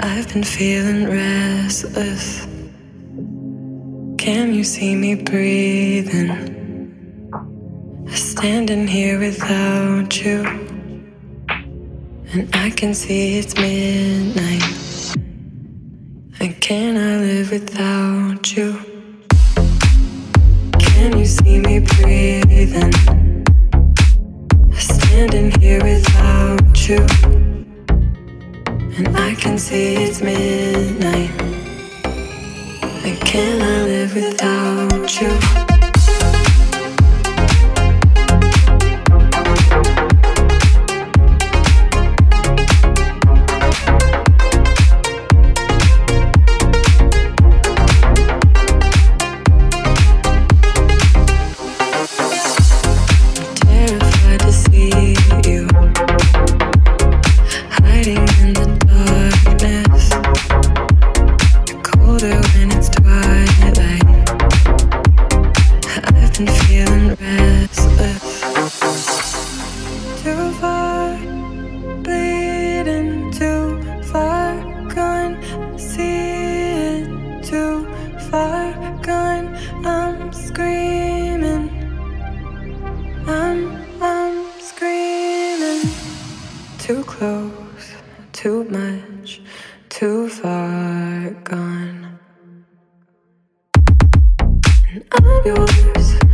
I've been feeling restless. Can you see me breathing? Standing here without you. And I can see it's midnight. And can I live without you? Can you see me breathing? Standing here without you. And I can see it's midnight. And can I live without you? I'm yours.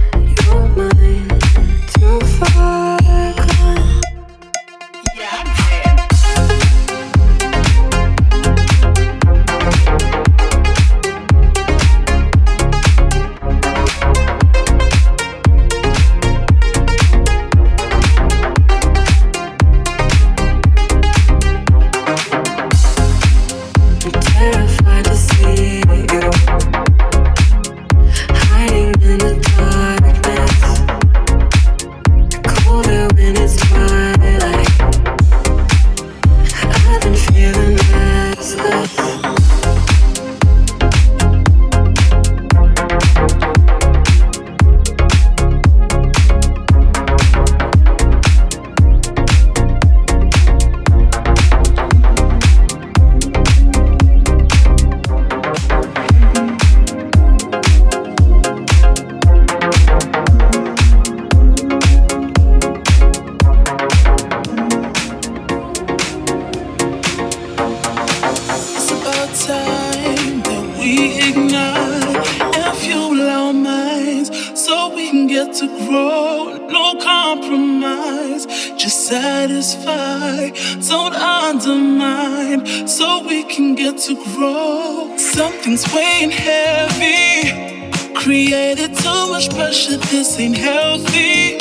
healthy.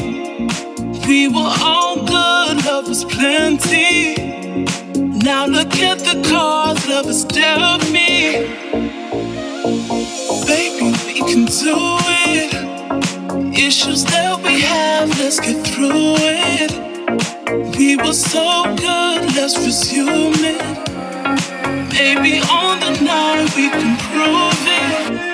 We were all good, love was plenty. Now look at the cause love is dealt me. Baby, we can do it. Issues that we have, let's get through it. We were so good, let's resume it. Maybe on the night we can prove it.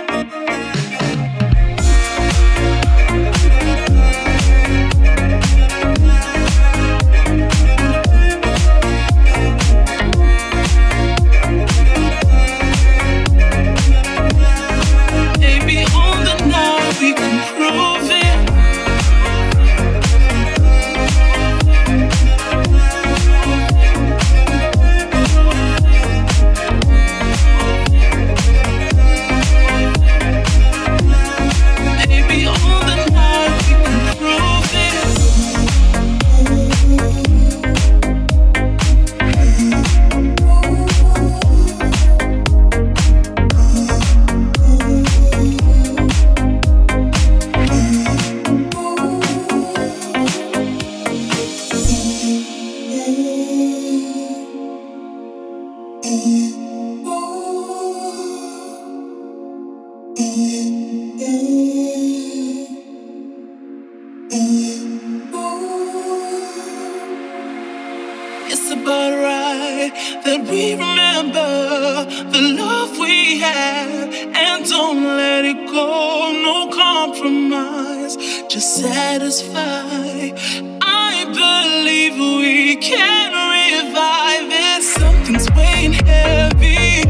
It's about right that we remember the love we had and don't let it go. No compromise, just satisfy. I believe we can revive it. Something's weighing heavy.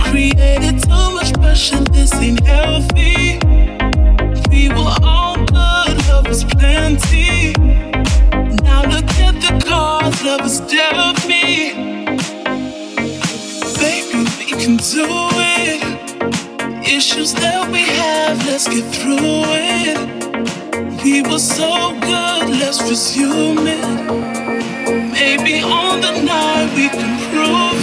Created too much pressure, this ain't healthy. Maybe on the night we can prove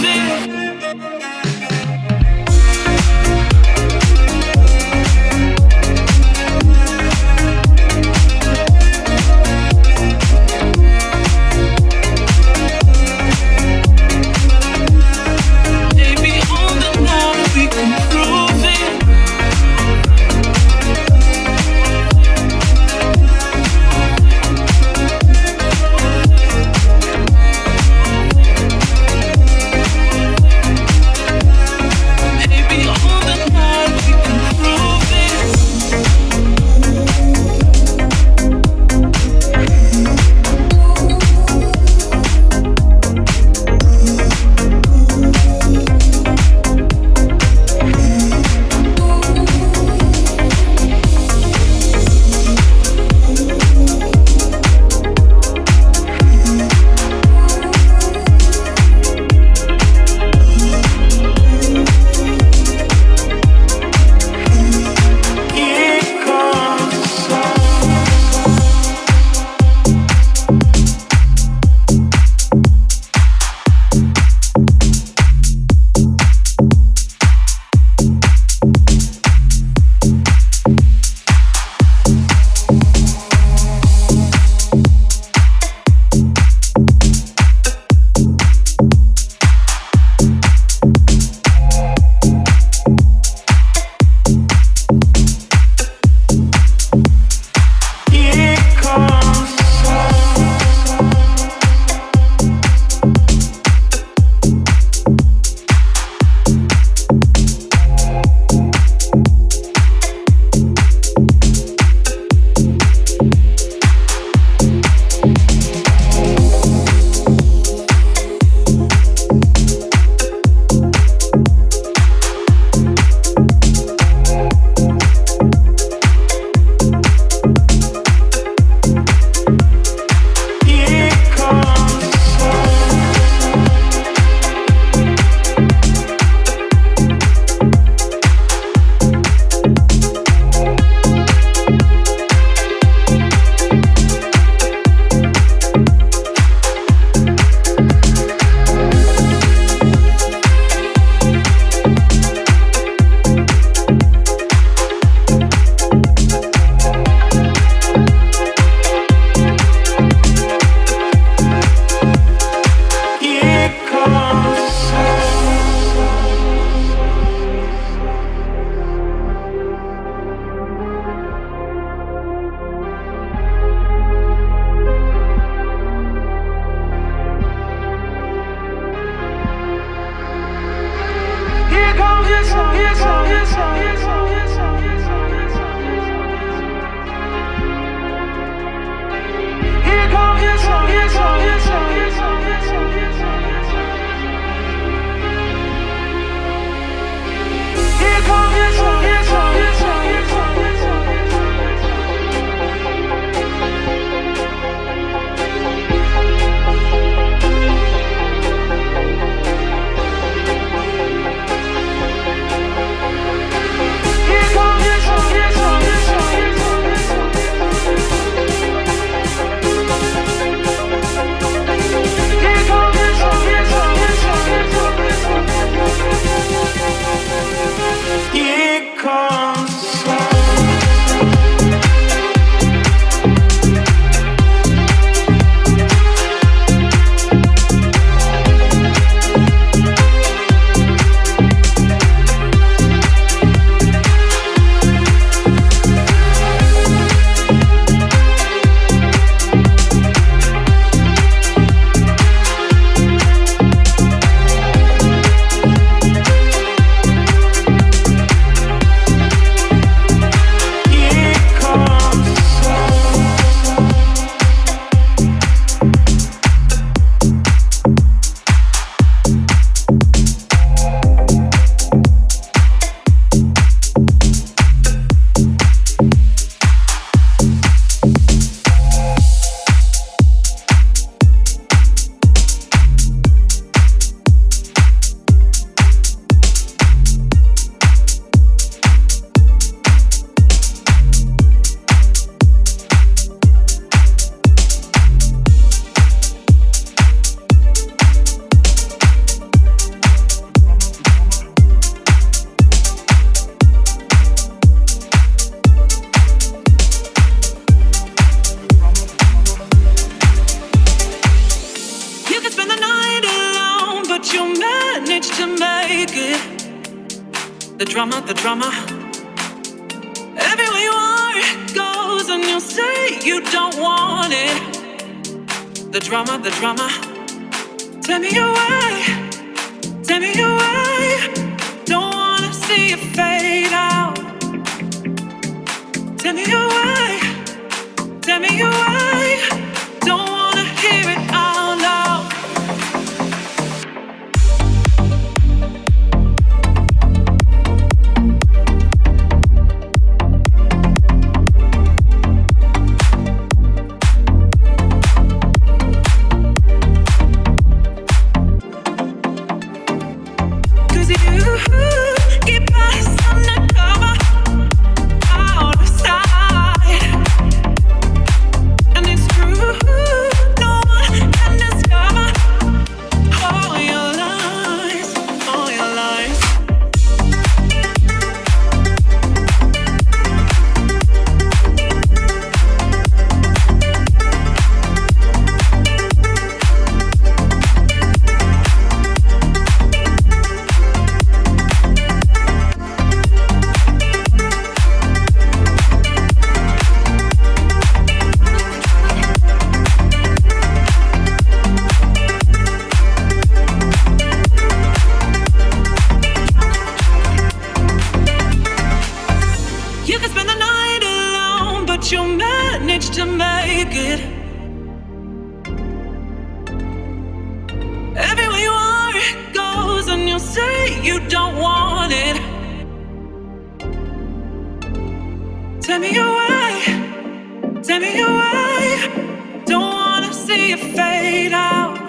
Tell me your why. Tell me your. Don't wanna see fade out.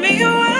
Me me why.